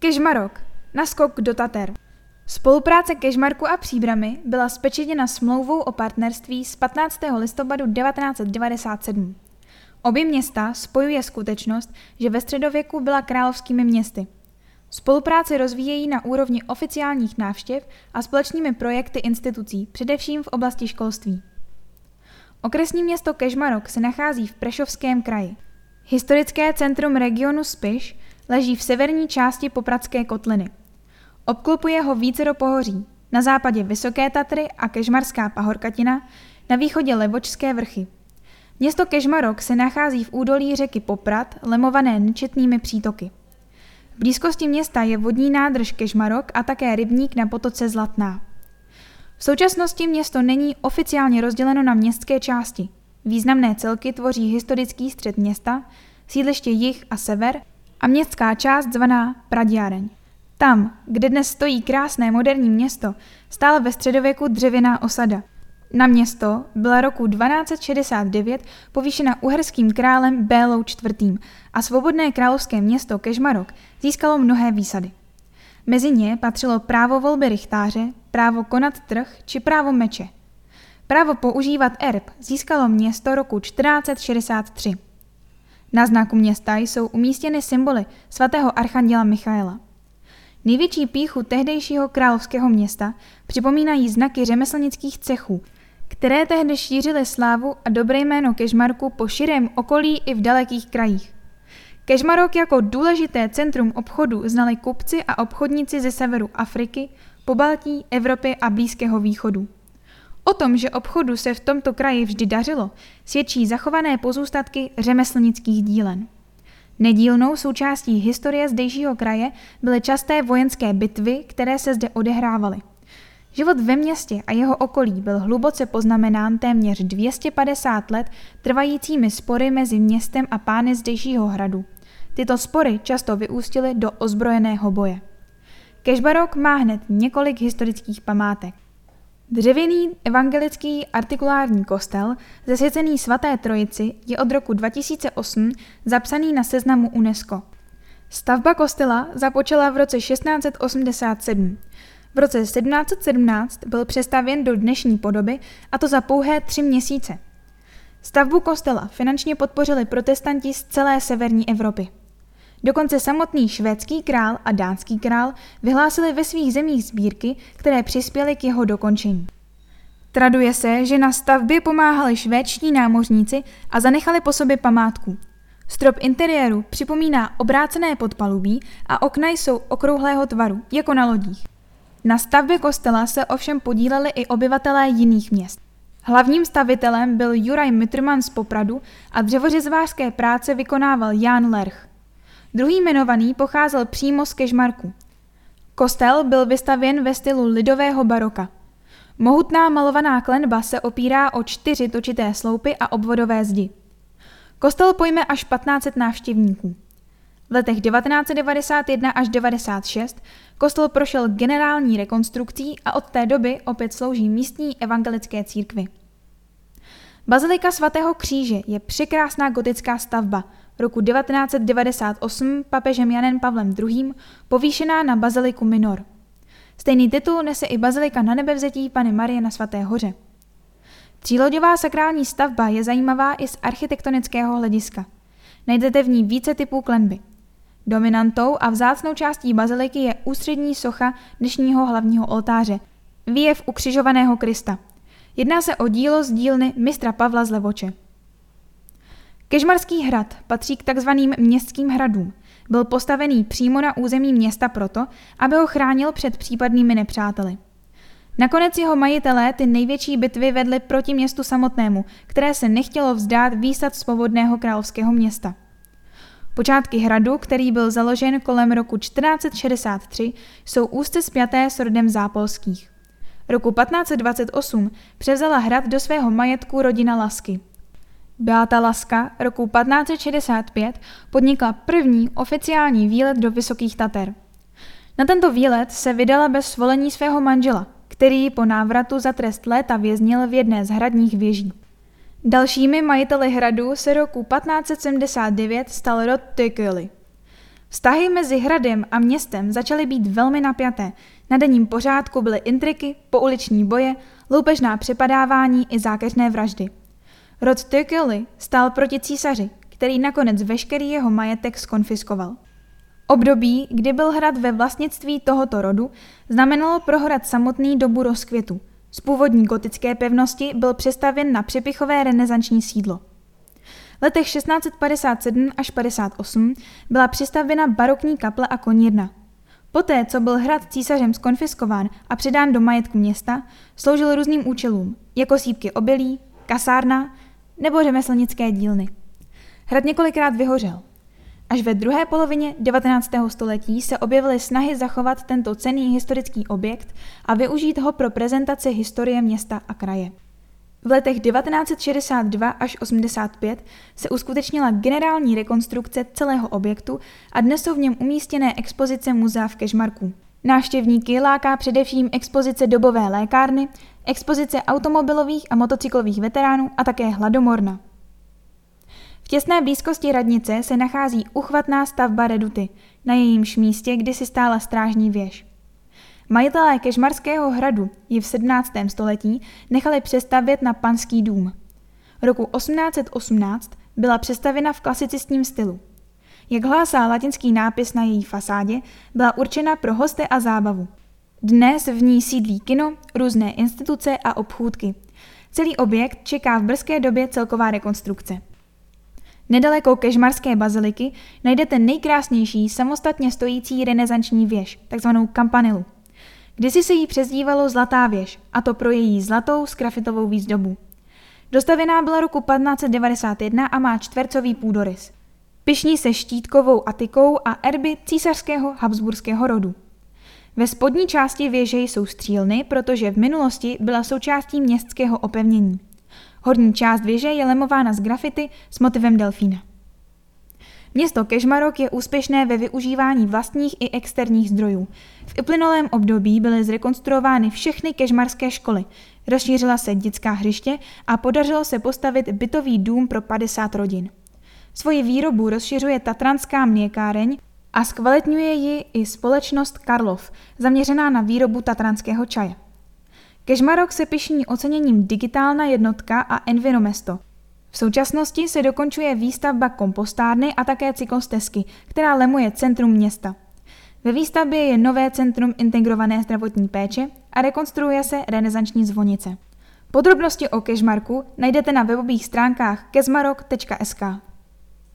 Kežmarok. Naskok do Tater. Spolupráce Kežmarku a Příbramy byla spečetěna smlouvou o partnerství z 15. listopadu 1997. Obě města spojuje skutečnost, že ve středověku byla královskými městy. Spolupráci rozvíjejí na úrovni oficiálních návštěv a společnými projekty institucí, především v oblasti školství. Okresní město Kežmarok se nachází v Prešovském kraji. Historické centrum regionu Spiš leží v severní části Popradské kotliny. Obklopuje ho vícero pohoří, na západě Vysoké Tatry a Kežmarská pahorkatina, na východě Levočské vrchy. Město Kežmarok se nachází v údolí řeky Poprad, lemované nečetnými přítoky. V blízkosti města je vodní nádrž Kežmarok a také rybník na potoce Zlatná. V současnosti město není oficiálně rozděleno na městské části. Významné celky tvoří historický střed města, sídliště jih a sever a městská část zvaná Praděreň. Tam, kde dnes stojí krásné moderní město, stála ve středověku dřevěná osada. Na město byla roku 1269 povýšena uherským králem Bélou IV. a svobodné královské město Kežmarok získalo mnohé výsady. Mezi ně patřilo právo volby rychtáře, právo konat trh či právo meče. Právo používat erb získalo město roku 1463. Na znaku města jsou umístěny symboly svatého archanděla Michaela. Největší píchu tehdejšího královského města připomínají znaky řemeslnických cechů, které tehdy šířily slávu a dobré jméno Kežmarku po širém okolí i v dalekých krajích. Kežmarok jako důležité centrum obchodu znali kupci a obchodníci ze severu Afriky, Pobaltí, Evropy a Blízkého východu. O tom, že obchodu se v tomto kraji vždy dařilo, svědčí zachované pozůstatky řemeslnických dílen. Nedílnou součástí historie zdejšího kraje byly časté vojenské bitvy, které se zde odehrávaly. Život ve městě a jeho okolí byl hluboce poznamenán téměř 250 let trvajícími spory mezi městem a pány zdejšího hradu. Tyto spory často vyústily do ozbrojeného boje. Kešbarok má hned několik historických památek. Dřevěný evangelický artikulární kostel, zasvěcený svaté trojici, je od roku 2008 zapsaný na seznamu UNESCO. Stavba kostela započala v roce 1687. V roce 1717 byl přestavěn do dnešní podoby, a to za pouhé tři měsíce. Stavbu kostela finančně podpořili protestanti z celé severní Evropy. Dokonce samotný švédský král a dánský král vyhlásili ve svých zemích sbírky, které přispěly k jeho dokončení. Traduje se, že na stavbě pomáhali švédští námořníci a zanechali po sobě památku. Strop interiéru připomíná obrácené podpalubí a okna jsou okrouhlého tvaru, jako na lodích. Na stavbě kostela se ovšem podíleli i obyvatelé jiných měst. Hlavním stavitelem byl Juraj Mitrman z Popradu a dřevořezvářské práce vykonával Jan Lerch. Druhý jmenovaný pocházel přímo z Kežmarku. Kostel byl vystavěn ve stylu lidového baroka. Mohutná malovaná klenba se opírá o čtyři točité sloupy a obvodové zdi. Kostel pojme až 1500 návštěvníků. V letech 1991 až 1996 kostel prošel generální rekonstrukcí a od té doby opět slouží místní evangelické církvi. Bazilika svatého kříže je překrásná gotická stavba, roku 1998 papežem Janem Pavlem II. povýšená na baziliku minor. Stejný titul nese i bazilika na nebevzetí Pany Marie na Svaté hoře. Tříloďová sakrální stavba je zajímavá i z architektonického hlediska. Najdete v ní více typů klenby. Dominantou a vzácnou částí baziliky je ústřední socha dnešního hlavního oltáře, výjev ukřižovaného Krista. Jedná se o dílo z dílny mistra Pavla z Levoče. Kežmarský hrad patří k takzvaným městským hradům. Byl postavený přímo na území města proto, aby ho chránil před případnými nepřáteli. Nakonec jeho majitelé ty největší bitvy vedli proti městu samotnému, které se nechtělo vzdát výsad svobodného královského města. Počátky hradu, který byl založen kolem roku 1463, jsou úzce spjaté s rodem Zápolských. Roku 1528 převzala hrad do svého majetku rodina Lasky. Beata Laska roku 1565 podnikla první oficiální výlet do Vysokých Tater. Na tento výlet se vydala bez svolení svého manžela, který po návratu za trest léta věznil v jedné z hradních věží. Dalšími majiteli hradu se roku 1579 stal rod Tykely. Vztahy mezi hradem a městem začaly být velmi napjaté. Na denním pořádku byly intriky, pouliční boje, loupežná přepadávání i zákeřné vraždy. Rod Tyrkely stál proti císaři, který nakonec veškerý jeho majetek skonfiskoval. Období, kdy byl hrad ve vlastnictví tohoto rodu, znamenalo pro hrad samotný dobu rozkvětu. Z původní gotické pevnosti byl přestavěn na přepichové renesanční sídlo. V letech 1657 až 58 byla přistavěna barokní kaple a konírna. Poté, co byl hrad císařem skonfiskován a předán do majetku města, sloužil různým účelům, jako sípky obilí, kasárna nebo řemeslnické dílny. Hrad několikrát vyhořel. Až ve druhé polovině 19. století se objevily snahy zachovat tento cený historický objekt a využít ho pro prezentaci historie města a kraje. V letech 1962 až 85 se uskutečnila generální rekonstrukce celého objektu a dnes jsou v něm umístěné expozice muzea v Kežmarku. Návštěvníky láká především expozice dobové lékárny, expozice automobilových a motocyklových veteránů a také hladomorna. V těsné blízkosti radnice se nachází uchvatná stavba Reduty, na jejímž místě kdysi stála strážní věž. Majitelé Kežmarského hradu ji v 17. století nechali přestavět na panský dům. Roku 1818 byla přestavěna v klasicistním stylu. Jak hlásá latinský nápis na její fasádě, byla určena pro hosty a zábavu. Dnes v ní sídlí kino, různé instituce a obchůdky. Celý objekt čeká v brzké době celková rekonstrukce. Nedaleko Kežmarské baziliky najdete nejkrásnější samostatně stojící renesanční věž, takzvanou kampanilu. Kdysi se jí přezdívalo Zlatá věž, a to pro její zlatou skrafitovou výzdobu. Dostavěná byla roku 1591 a má čtvercový půdorys. Pišní se štítkovou atikou a erby císařského habsburského rodu. Ve spodní části věže jsou střílny, protože v minulosti byla součástí městského opevnění. Horní část věže je lemována z grafity s motivem delfína. Město Kežmarok je úspěšné ve využívání vlastních i externích zdrojů. V uplynulém období byly zrekonstruovány všechny kežmarské školy, rozšířila se dětská hřiště a podařilo se postavit bytový dům pro 50 rodin. Svoji výrobu rozšiřuje Tatranská mlékáreň a zkvalitňuje ji i společnost Karlov, zaměřená na výrobu tatranského čaje. Kežmarok se pišní oceněním Digitálna jednotka a Enviromesto. V současnosti se dokončuje výstavba kompostárny a také cyklostezky, která lemuje centrum města. Ve výstavbě je nové centrum integrované zdravotní péče a rekonstruuje se renesanční zvonice. Podrobnosti o Kežmarku najdete na webových stránkách kezmarok.sk.